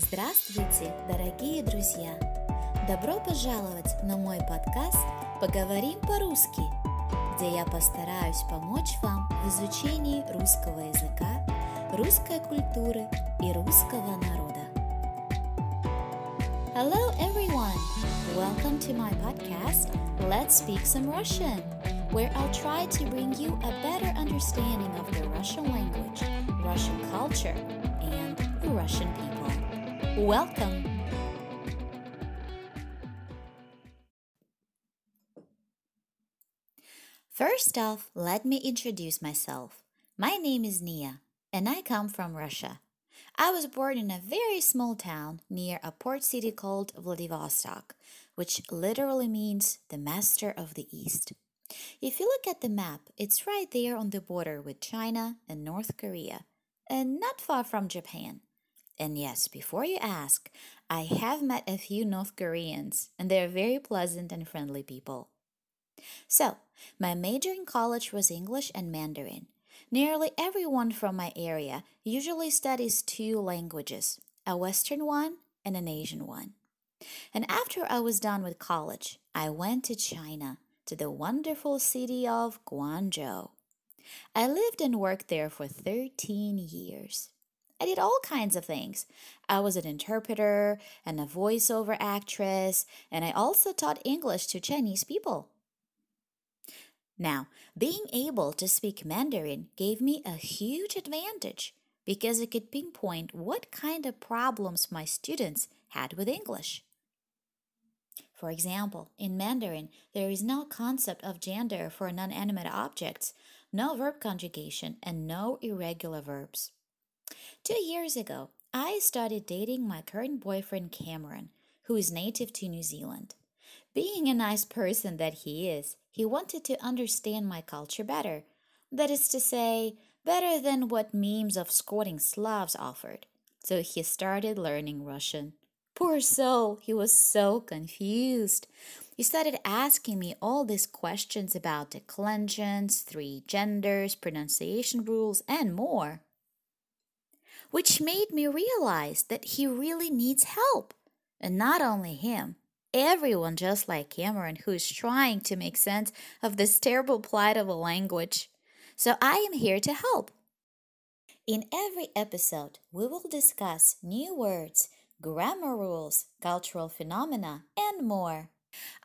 Здравствуйте, дорогие друзья! Добро пожаловать на мой подкаст «Поговорим по-русски», где я постараюсь помочь вам в изучении русского языка, русской культуры и русского народа. Hello everyone! Welcome to my podcast Let's Speak Some Russian, where I'll try to bring you a better understanding of the Russian language, Russian culture, and the Russian people. Welcome! First off, let me introduce myself. My name is Nia, and I come from Russia. I was born in a very small town near a port city called Vladivostok, which literally means the master of the East. If you look at the map, it's right there on the border with China and North Korea, and not far from Japan. And yes, before you ask, I have met a few North Koreans, and they're very pleasant and friendly people. So, my major in college was English and Mandarin. Nearly everyone from my area usually studies two languages a Western one and an Asian one. And after I was done with college, I went to China, to the wonderful city of Guangzhou. I lived and worked there for 13 years. I did all kinds of things. I was an interpreter and a voiceover actress, and I also taught English to Chinese people. Now, being able to speak Mandarin gave me a huge advantage because I could pinpoint what kind of problems my students had with English. For example, in Mandarin, there is no concept of gender for non animate objects, no verb conjugation, and no irregular verbs. Two years ago, I started dating my current boyfriend Cameron, who is native to New Zealand. Being a nice person that he is, he wanted to understand my culture better. That is to say, better than what memes of squatting Slavs offered. So he started learning Russian. Poor soul, he was so confused. He started asking me all these questions about declensions, three genders, pronunciation rules, and more which made me realize that he really needs help. And not only him, everyone just like Cameron who is trying to make sense of this terrible plight of a language. So I am here to help. In every episode, we will discuss new words, grammar rules, cultural phenomena, and more.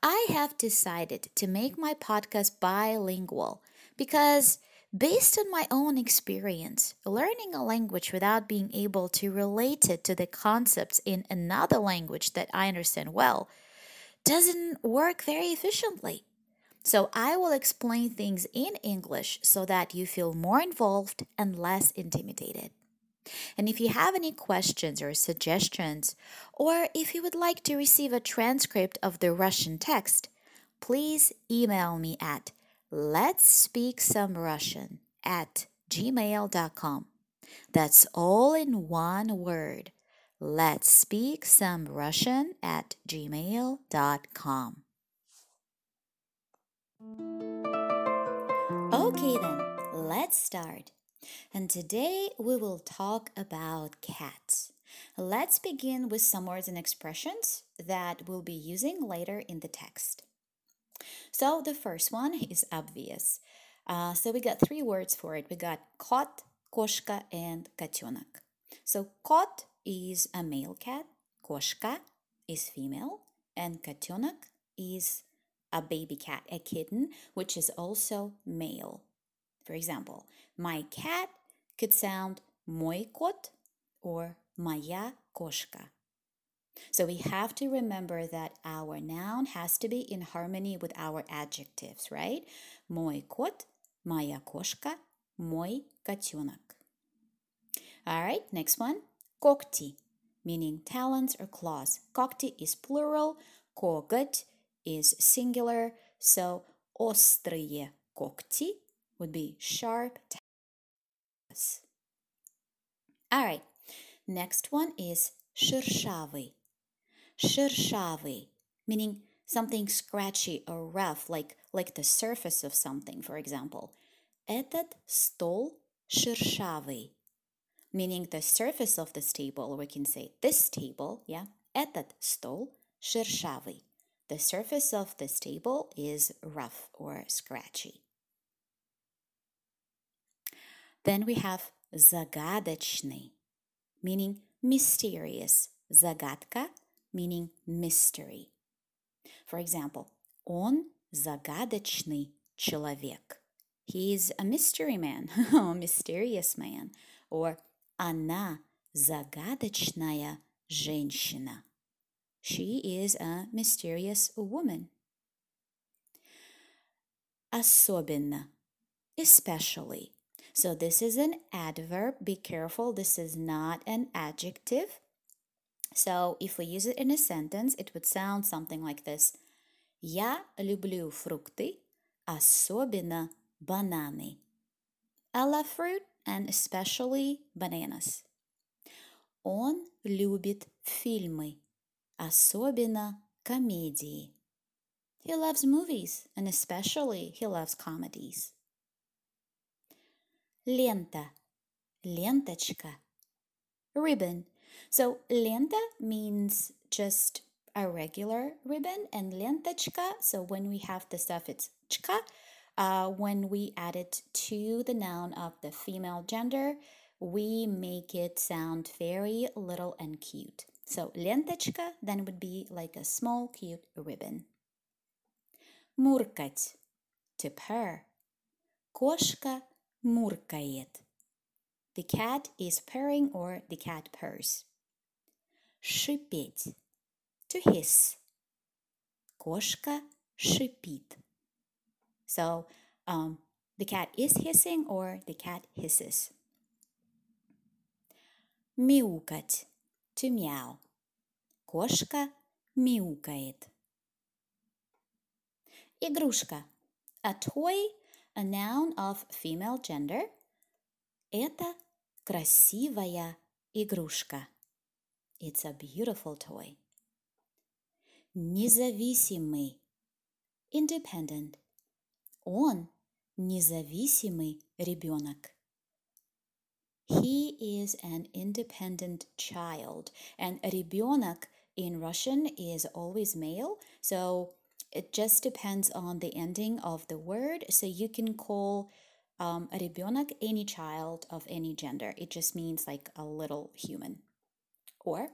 I have decided to make my podcast bilingual because Based on my own experience, learning a language without being able to relate it to the concepts in another language that I understand well doesn't work very efficiently. So, I will explain things in English so that you feel more involved and less intimidated. And if you have any questions or suggestions, or if you would like to receive a transcript of the Russian text, please email me at let's speak some Russian at gmail.com. That's all in one word. Let's speak some Russian at gmail.com. Okay, then, let's start. And today we will talk about cats. Let's begin with some words and expressions that we'll be using later in the text. So the first one is obvious. Uh, so we got three words for it. We got kot, koshka, and котенок. So kot is a male cat, koshka is female, and котенок is a baby cat, a kitten, which is also male. For example, my cat could sound мой кот or моя кошка. So we have to remember that our noun has to be in harmony with our adjectives, right? Мой кот, моя кошка, мой котенок. All right, next one. Когти, meaning talons or claws. Когти is plural, коготь is singular, so острые когти would be sharp talons. All right, next one is шершавый шершавый, meaning something scratchy or rough, like, like the surface of something, for example. Этот стол шершавый. meaning the surface of this table. We can say this table, yeah. Этот стол шершавый. The surface of this table is rough or scratchy. Then we have загадочный, meaning mysterious. Загадка, meaning mystery. For example, он загадочный человек. He is a mystery man, a mysterious man. Or она загадочная женщина. She is a mysterious woman. Особенно, especially. So this is an adverb. Be careful, this is not an adjective. So if we use it in a sentence, it would sound something like this. Я люблю фрукты, особенно бананы. I love fruit and especially bananas. Он любит фильмы, особенно комедии. He loves movies and especially he loves comedies. Лента, ленточка. Ribbon. So lenta means just a regular ribbon and lentочка. So when we have the suffix chka, uh, when we add it to the noun of the female gender, we make it sound very little and cute. So ленточка then would be like a small cute ribbon. Муркать, to purr. Кошка муркает. The cat is purring or the cat purrs. Шипеть. To hiss. Кошка шипит. So um, the cat is hissing or the cat hisses. Мяукать. To meow. Кошка мяукает. Игрушка. A toy a noun of female gender. Это красивая игрушка. It's a beautiful toy. Независимый. Independent. Он независимый ребенок. He is an independent child. And ребенок in Russian is always male. So it just depends on the ending of the word. So you can call um, ребенок any child of any gender. It just means like a little human. Or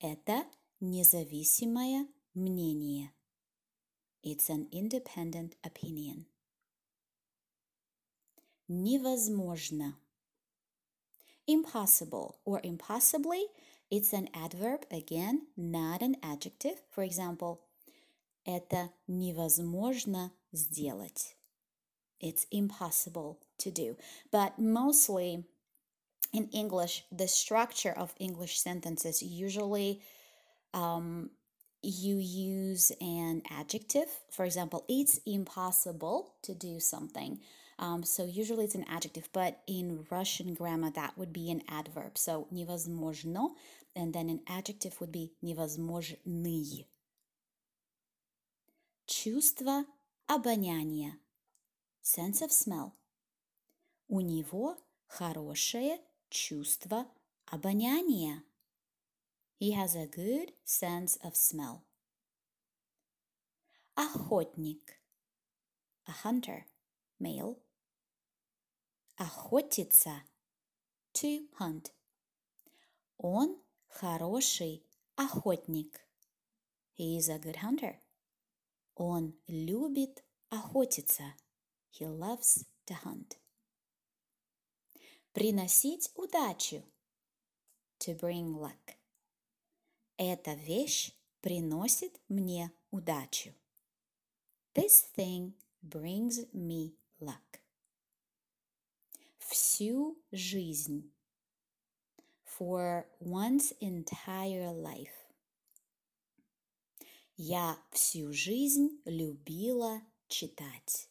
это независимое мнение. It's an independent opinion. Невозможно. Impossible or impossibly, it's an adverb, again, not an adjective. For example, Это невозможно сделать. It's impossible to do. But mostly in English, the structure of English sentences usually um, you use an adjective. For example, it's impossible to do something. Um, so usually it's an adjective, but in Russian grammar, that would be an adverb. So невозможно, and then an adjective would be невозможный. Чувство обоняния. Sense of smell. У него хорошее чувство обоняния. He has a good sense of smell. Охотник. A hunter, male. Охотиться. To hunt. Он хороший охотник. He is a good hunter. Он любит охотиться. He loves to hunt. Приносить удачу. To bring luck. Эта вещь приносит мне удачу. This thing brings me luck. Всю жизнь. For one's entire life. Я всю жизнь любила читать.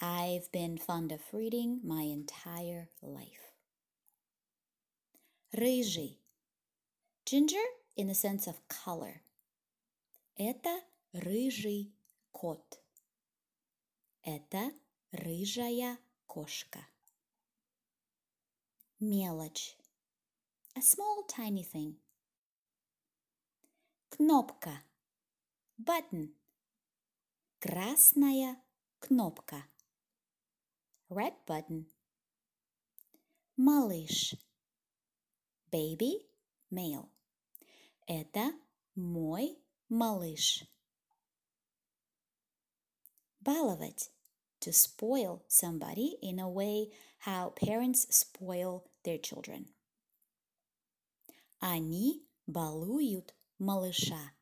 I've been fond of reading my entire life. Рыжий. Ginger in the sense of color. Это рыжий кот. Это рыжая кошка. Мелочь. A small tiny thing. Кнопка. Button. Красная кнопка. Red button. Малыш. Baby, male. Это мой малыш. Баловать. To spoil somebody in a way how parents spoil their children. Они балуют малыша.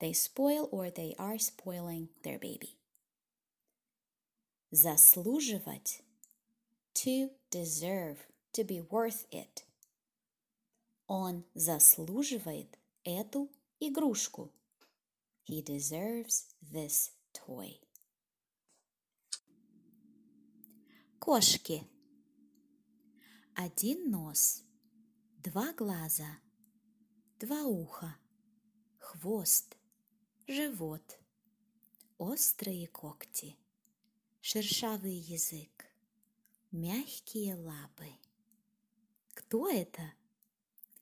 They spoil or they are spoiling their baby. Заслуживать. To deserve, to be worth it. Он заслуживает эту игрушку. He deserves this toy. Кошки. Один нос, два глаза, два уха, хвост, живот, острые когти, шершавый язык, мягкие лапы. Кто это?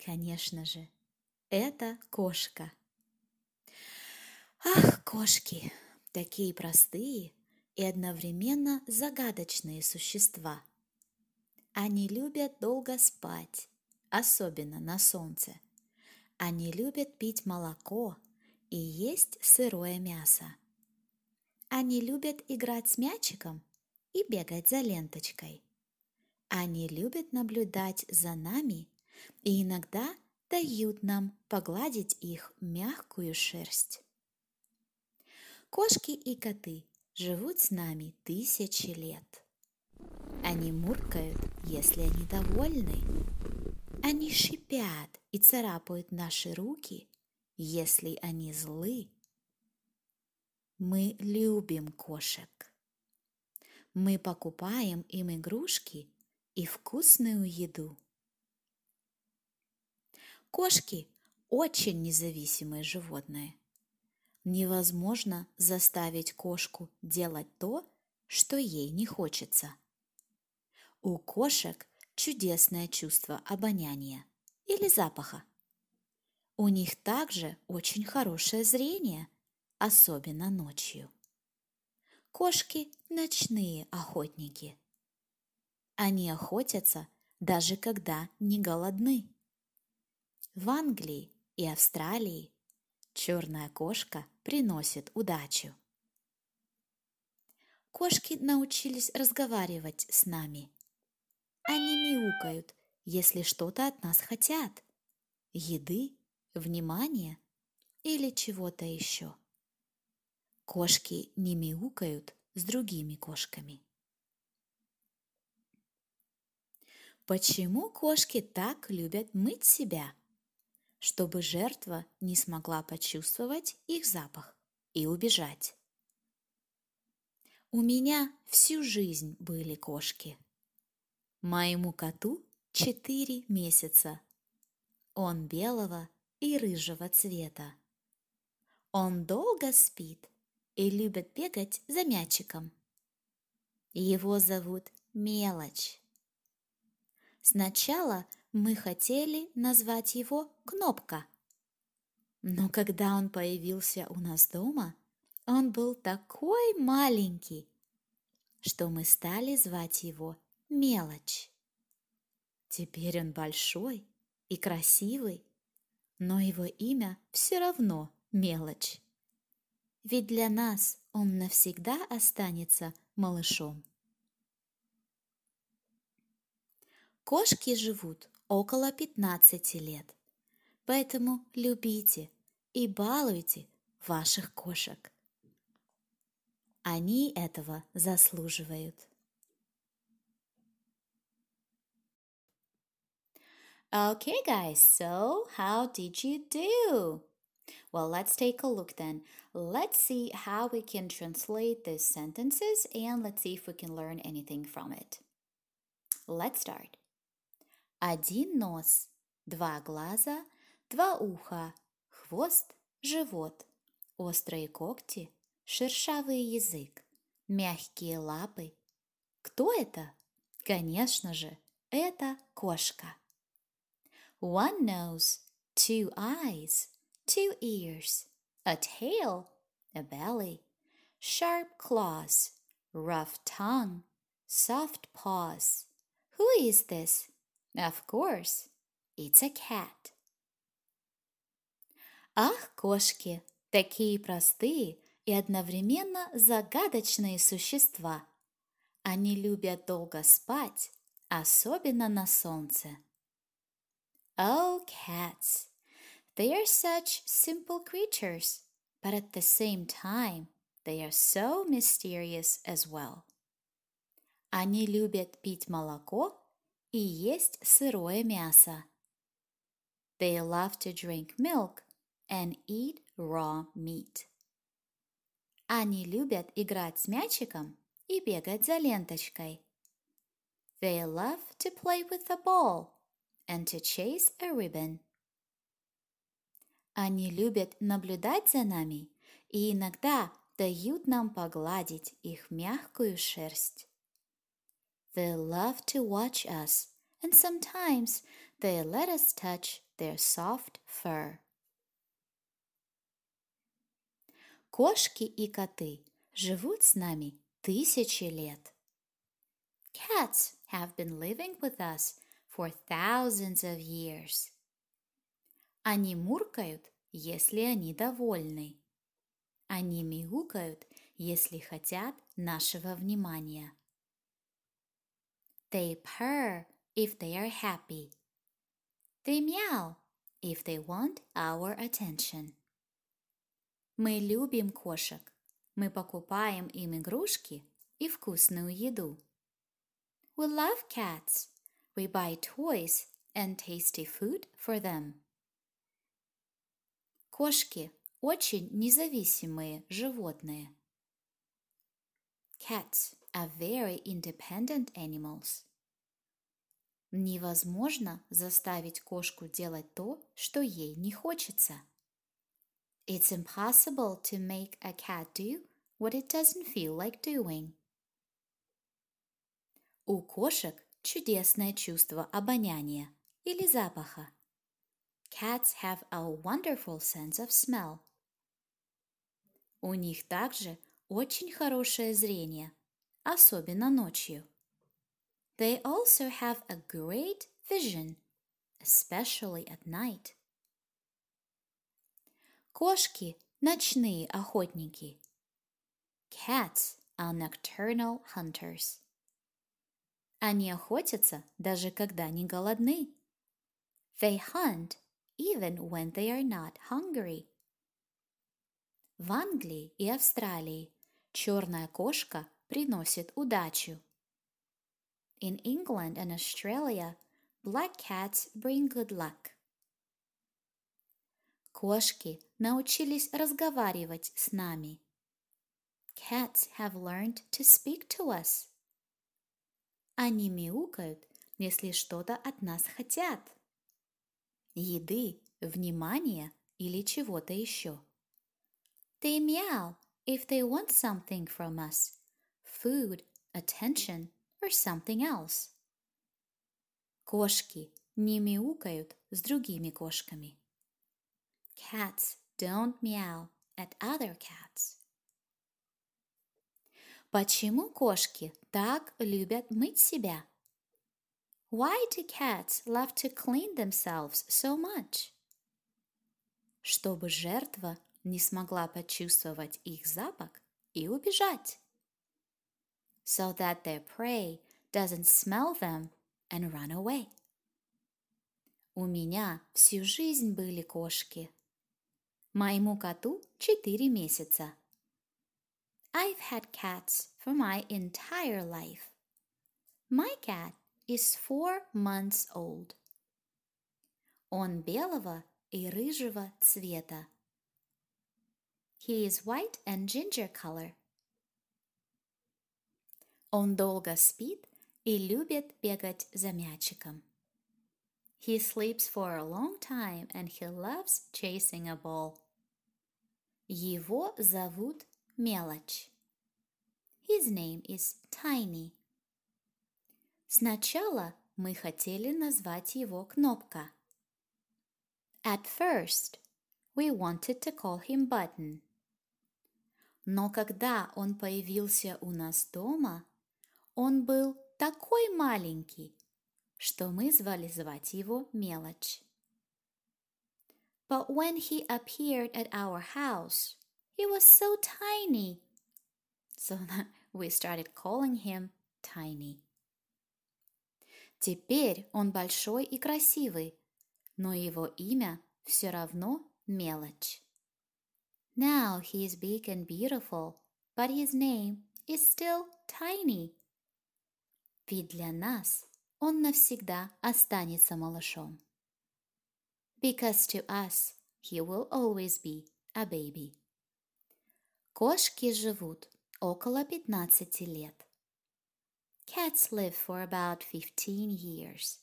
Конечно же, это кошка. Ах, кошки, такие простые и одновременно загадочные существа. Они любят долго спать, особенно на солнце. Они любят пить молоко и есть сырое мясо. Они любят играть с мячиком и бегать за ленточкой. Они любят наблюдать за нами и иногда дают нам погладить их мягкую шерсть. Кошки и коты живут с нами тысячи лет. Они муркают, если они довольны. Они шипят и царапают наши руки, если они злы. Мы любим кошек. Мы покупаем им игрушки и вкусную еду. Кошки – очень независимые животные. Невозможно заставить кошку делать то, что ей не хочется. У кошек чудесное чувство обоняния или запаха. У них также очень хорошее зрение, особенно ночью. Кошки – ночные охотники. Они охотятся даже когда не голодны. В Англии и Австралии черная кошка приносит удачу. Кошки научились разговаривать с нами. Они мяукают, если что-то от нас хотят. Еды, внимания или чего-то еще. Кошки не мяукают с другими кошками. Почему кошки так любят мыть себя? чтобы жертва не смогла почувствовать их запах и убежать. У меня всю жизнь были кошки. Моему коту четыре месяца. Он белого и рыжего цвета. Он долго спит и любит бегать за мячиком. Его зовут Мелочь. Сначала – мы хотели назвать его Кнопка. Но когда он появился у нас дома, он был такой маленький, что мы стали звать его Мелочь. Теперь он большой и красивый, но его имя все равно Мелочь. Ведь для нас он навсегда останется малышом. Кошки живут около 15 лет. Поэтому любите и балуйте ваших кошек. Они этого заслуживают. Okay, guys, so how did you do? Well, let's take a look then. Let's see how we can translate these sentences and let's see if we can learn anything from it. Let's start. Один нос, два глаза, два уха, хвост, живот, острые когти, шершавый язык, мягкие лапы. Кто это? Конечно же, Это кошка. One nose, two eyes, two ears, a tail, a belly, sharp claws, rough tongue, soft paws. Who is this? Of course, it's a cat. Ах, кошки, такие простые и одновременно загадочные существа. Они любят долго спать, особенно на солнце. Oh, cats! They are such simple creatures, but at the same time, they are so mysterious as well. Они любят пить молоко и есть сырое мясо. They love to drink milk and eat raw meat. Они любят играть с мячиком и бегать за ленточкой. They love to play with a ball and to chase a ribbon. Они любят наблюдать за нами и иногда дают нам погладить их мягкую шерсть. They love to watch us, and sometimes they let us touch their soft fur. Кошки и коты живут с нами тысячи лет. Cats have been living with us for thousands of years. Они муркают, если они довольны. Они мяукают, если хотят нашего внимания. They purr if they are happy. They meow if they want our attention. Мы любим кошек. Мы покупаем им игрушки и вкусную еду. We love cats. We buy toys and tasty food for them. Кошки очень независимые животные. Cats are very independent animals. Невозможно заставить кошку делать то, что ей не хочется. It's impossible to make a cat do what it doesn't feel like doing. У кошек чудесное чувство обоняния или запаха. Cats have a wonderful sense of smell. У них также очень хорошее зрение, особенно ночью. They also have a great vision, especially at night. Кошки – ночные охотники. Cats are nocturnal hunters. Они охотятся, даже когда не голодны. They hunt even when they are not hungry. В Англии и Австралии черная кошка приносит удачу. In England and Australia, black cats bring good luck. Кошки научились разговаривать с нами. Cats have learned to speak to us. Они мяукают, если что-то от нас хотят. Еды, внимания или чего-то еще. They meow if they want something from us. Food, attention or something else. Кошки не мяукают с другими кошками. Cats don't meow at other cats. Почему кошки так любят мыть себя? Why do cats love to clean themselves so much? Чтобы жертва не смогла почувствовать их запах и убежать. So that their prey doesn't smell them and run away. У меня всю жизнь были кошки. Моему коту четыре месяца. I've had cats for my entire life. My cat is four months old. Он белого и рыжего цвета. He is white and ginger color. Он долго спит и любит бегать за мячиком. He sleeps for a long time and he loves chasing a ball. Его зовут Мелочь. His name is Tiny. Сначала Мы хотели назвать его Кнопка. At first, we wanted to call him Button. Но когда он появился у нас дома, он был такой маленький, что мы звали звать его Мелочь. But when he appeared at our house, he was so tiny. So we started calling him Tiny. Теперь он большой и красивый, но его имя все равно мелочь. Now he is big and beautiful, but his name is still tiny. Ведь для нас он навсегда останется малышом. Because to us he will always be a baby. Кошки живут около 15 лет. Cats live for about 15 years.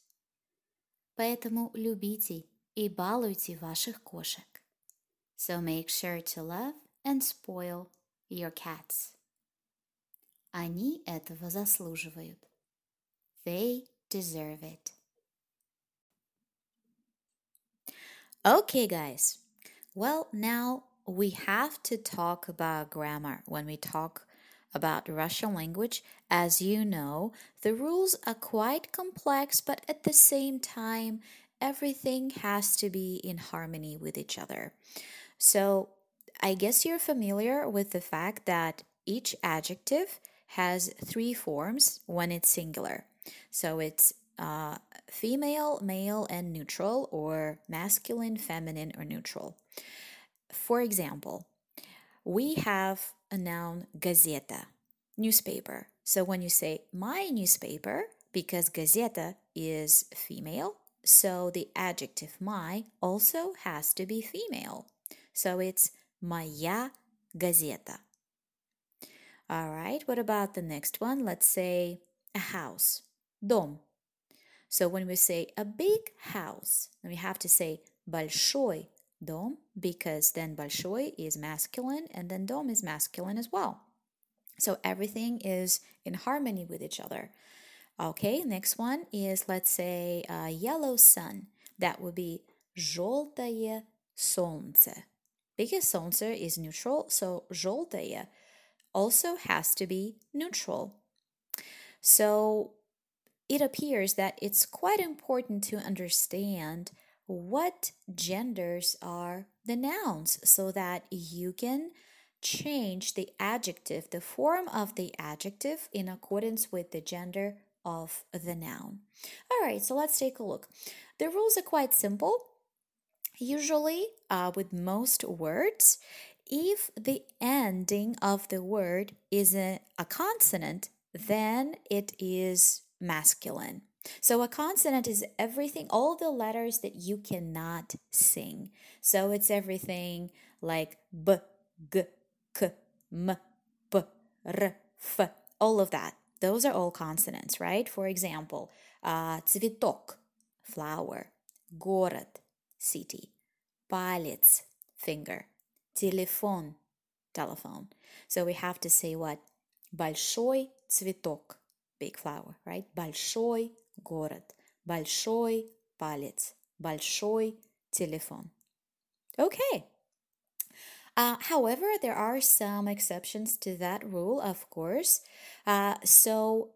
Поэтому любите и балуйте ваших кошек. So make sure to love and spoil your cats. Они этого заслуживают. They deserve it. Okay, guys. Well, now we have to talk about grammar when we talk about Russian language. As you know, the rules are quite complex, but at the same time, everything has to be in harmony with each other. So I guess you're familiar with the fact that each adjective has three forms when it's singular. So it's uh, female, male, and neutral, or masculine, feminine, or neutral. For example, we have a noun gazeta, newspaper. So when you say my newspaper, because gazeta is female, so the adjective my also has to be female. So it's моя газета. All right, what about the next one? Let's say a house, дом. So when we say a big house, we have to say большой дом because then большой is masculine and then дом is masculine as well. So everything is in harmony with each other. Okay, next one is let's say a yellow sun. That would be желтое солнце because солнце is neutral, so желтое also has to be neutral. So it appears that it's quite important to understand what genders are the nouns so that you can change the adjective, the form of the adjective in accordance with the gender of the noun. All right, so let's take a look. The rules are quite simple. Usually, uh, with most words, if the ending of the word is a, a consonant, then it is masculine. So a consonant is everything, all the letters that you cannot sing. So it's everything like b, g, k, m, p, r, f, all of that. Those are all consonants, right? For example, uh, цветок, flower, город, city. Палец, finger. Телефон, telephone. So we have to say what? Большой цветок, big flower, right? Большой город. Большой палец. Большой телефон. Okay. Uh, however, there are some exceptions to that rule, of course. Uh, so,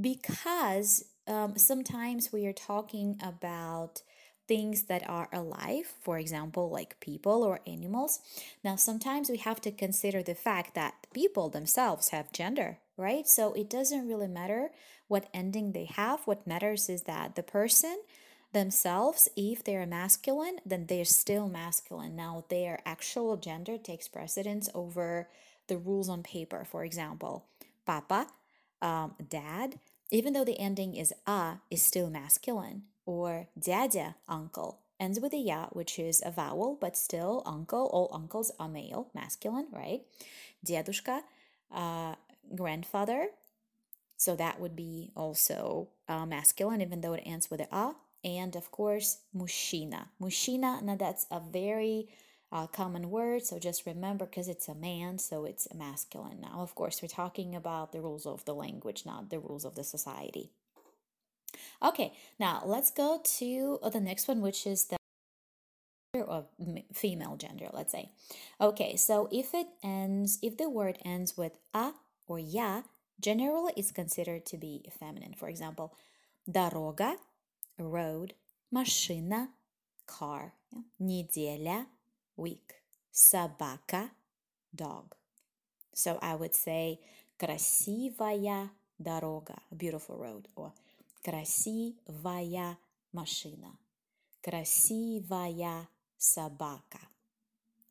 because um, sometimes we are talking about things that are alive, for example, like people or animals. Now, sometimes we have to consider the fact that people themselves have gender, right? So it doesn't really matter what ending they have. What matters is that the person themselves, if they're masculine, then they're still masculine. Now, their actual gender takes precedence over the rules on paper. For example, papa, um, dad, even though the ending is a, is still masculine or dada, uncle, ends with a ya, which is a vowel, but still uncle. All uncles are male, masculine, right? Dedushka, uh, grandfather. So that would be also uh, masculine, even though it ends with a a. And of course, mushina. Mushina, now that's a very uh, common word, so just remember because it's a man, so it's masculine. Now, of course, we're talking about the rules of the language, not the rules of the society. Okay, now let's go to the next one, which is the or female gender, let's say. Okay, so if it ends, if the word ends with a or ya, generally it's considered to be feminine. For example, дорога, road, машина, car, неделя, week, собака, dog. So I would say красивая дорога, beautiful road, or красивая машина, красивая собака.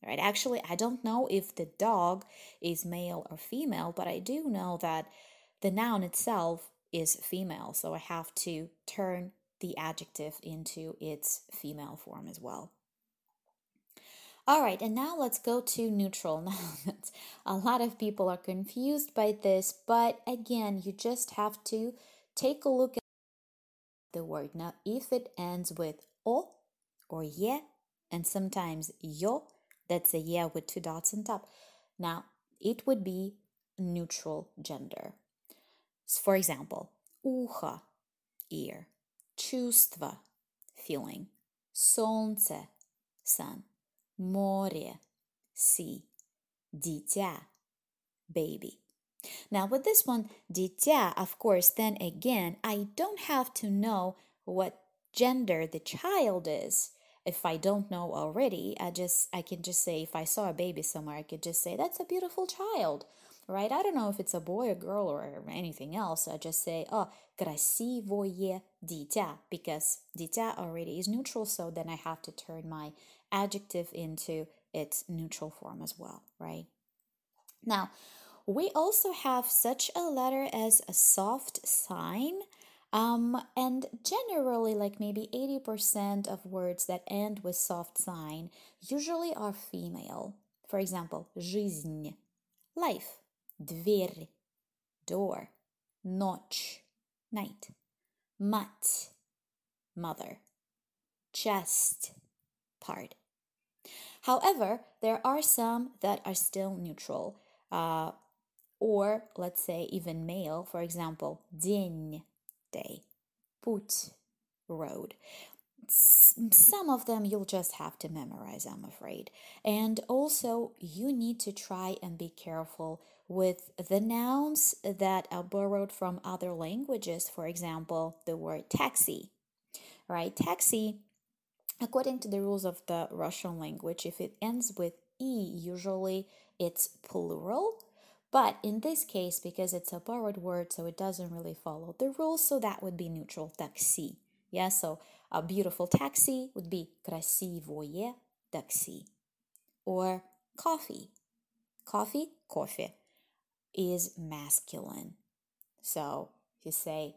Right? Actually, I don't know if the dog is male or female, but I do know that the noun itself is female, so I have to turn the adjective into its female form as well. All right, and now let's go to neutral nouns. a lot of people are confused by this, but again, you just have to take a look at the word. Now, if it ends with o or ye, and sometimes yo, that's a yeah with two dots on top. Now, it would be neutral gender. For example, ухо, ear, чувство, feeling, солнце, sun, море, sea, дитя, baby. Now, with this one, дитя, of course, then again, I don't have to know what gender the child is. If I don't know already, I just I can just say if I saw a baby somewhere, I could just say that's a beautiful child, right? I don't know if it's a boy or girl or anything else. I just say, oh, красивое дитя, because дитя already is neutral, so then I have to turn my adjective into its neutral form as well, right? Now, we also have such a letter as a soft sign. Um, and generally, like maybe 80% of words that end with soft sign usually are female. For example, жизнь, life, дверь, door, ночь, night, мать, mother, chest, part. However, there are some that are still neutral, uh, or let's say even male. For example, день, day, put, road. Some of them you'll just have to memorize, I'm afraid. And also, you need to try and be careful with the nouns that are borrowed from other languages. For example, the word taxi, right? Taxi According to the rules of the Russian language, if it ends with e, usually it's plural. But in this case, because it's a borrowed word, so it doesn't really follow the rules, so that would be neutral, taxi. Yeah, so a beautiful taxi would be красивое такси. Or coffee. Coffee, coffee, is masculine. So if you say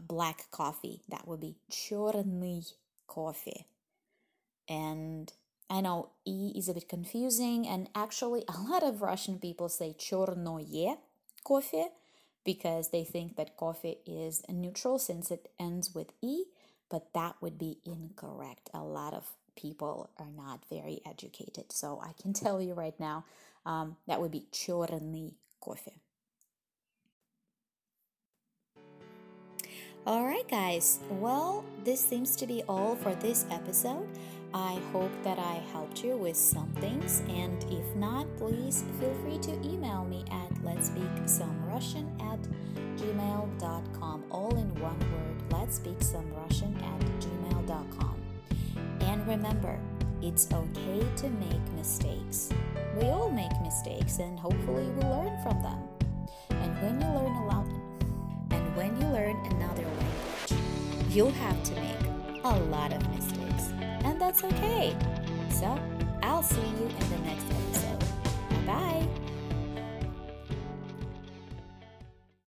black coffee, that would be черный кофе. And I know E is a bit confusing, and actually, a lot of Russian people say chornoye coffee because they think that coffee is neutral since it ends with E, but that would be incorrect. A lot of people are not very educated, so I can tell you right now um, that would be chorny coffee. All right, guys, well, this seems to be all for this episode. I hope that I helped you with some things, and if not, please feel free to email me at let's speak some Russian at gmail.com. All in one word, let's speak some Russian at gmail.com. And remember, it's okay to make mistakes. We all make mistakes, and hopefully, we learn from them. And when you learn a lot, and when you learn another language, you'll have to make a lot of mistakes and that's okay. So, I'll see you in the next episode. Bye bye.